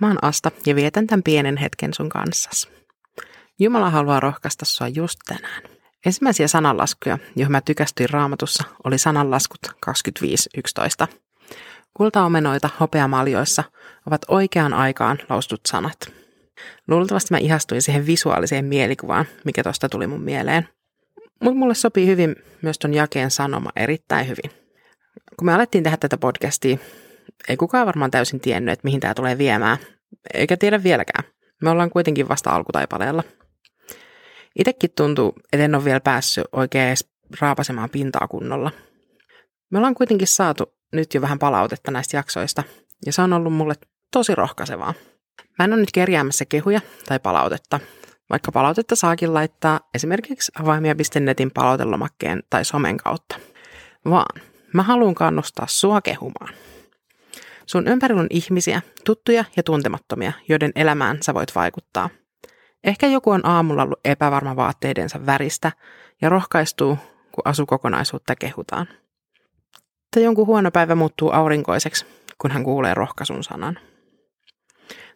mä oon Asta ja vietän tämän pienen hetken sun kanssas. Jumala haluaa rohkaista sua just tänään. Ensimmäisiä sananlaskuja, joihin mä tykästyin raamatussa, oli sananlaskut 25.11. Kultaomenoita hopeamaljoissa ovat oikeaan aikaan laustut sanat. Luultavasti mä ihastuin siihen visuaaliseen mielikuvaan, mikä tosta tuli mun mieleen. Mutta mulle sopii hyvin myös ton jakeen sanoma erittäin hyvin. Kun me alettiin tehdä tätä podcastia, ei kukaan varmaan täysin tiennyt, että mihin tämä tulee viemään. Eikä tiedä vieläkään. Me ollaan kuitenkin vasta alkutaipaleella. Itekin tuntuu, että en ole vielä päässyt oikein edes raapasemaan pintaa kunnolla. Me ollaan kuitenkin saatu nyt jo vähän palautetta näistä jaksoista, ja se on ollut mulle tosi rohkaisevaa. Mä en ole nyt kerjäämässä kehuja tai palautetta, vaikka palautetta saakin laittaa esimerkiksi avaimia.netin palautelomakkeen tai somen kautta. Vaan mä haluan kannustaa sua kehumaan. Sun ympärillä on ihmisiä, tuttuja ja tuntemattomia, joiden elämään sä voit vaikuttaa. Ehkä joku on aamulla ollut epävarma vaatteidensa väristä ja rohkaistuu, kun asukokonaisuutta kehutaan. Tai jonkun huono päivä muuttuu aurinkoiseksi, kun hän kuulee rohkaisun sanan.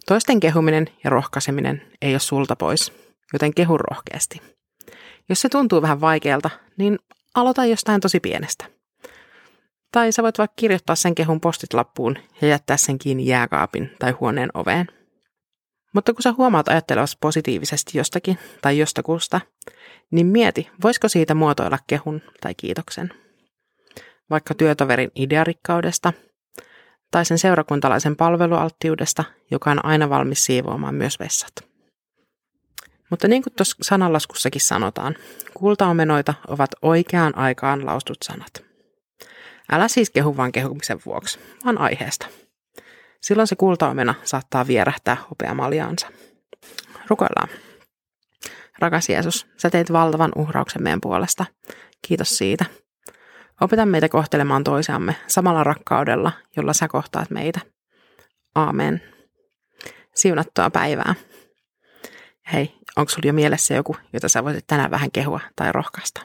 Toisten kehuminen ja rohkaiseminen ei ole sulta pois, joten kehu rohkeasti. Jos se tuntuu vähän vaikealta, niin aloita jostain tosi pienestä. Tai sä voit vaikka kirjoittaa sen kehun postit lappuun ja jättää sen kiinni jääkaapin tai huoneen oveen. Mutta kun sä huomaat ajattelevasi positiivisesti jostakin tai jostakusta, niin mieti, voisiko siitä muotoilla kehun tai kiitoksen. Vaikka työtoverin idearikkaudesta tai sen seurakuntalaisen palvelualttiudesta, joka on aina valmis siivoamaan myös vessat. Mutta niin kuin tuossa sananlaskussakin sanotaan, kultaomenoita ovat oikeaan aikaan laustut sanat. Älä siis kehu vain kehumisen vuoksi, vaan aiheesta. Silloin se kultaomena saattaa vierähtää hopeamaljaansa. Rukoillaan. Rakas Jeesus, sä teit valtavan uhrauksen meidän puolesta. Kiitos siitä. Opeta meitä kohtelemaan toisiamme samalla rakkaudella, jolla sä kohtaat meitä. Aamen. Siunattua päivää. Hei, onko sulla jo mielessä joku, jota sä voisit tänään vähän kehua tai rohkaista?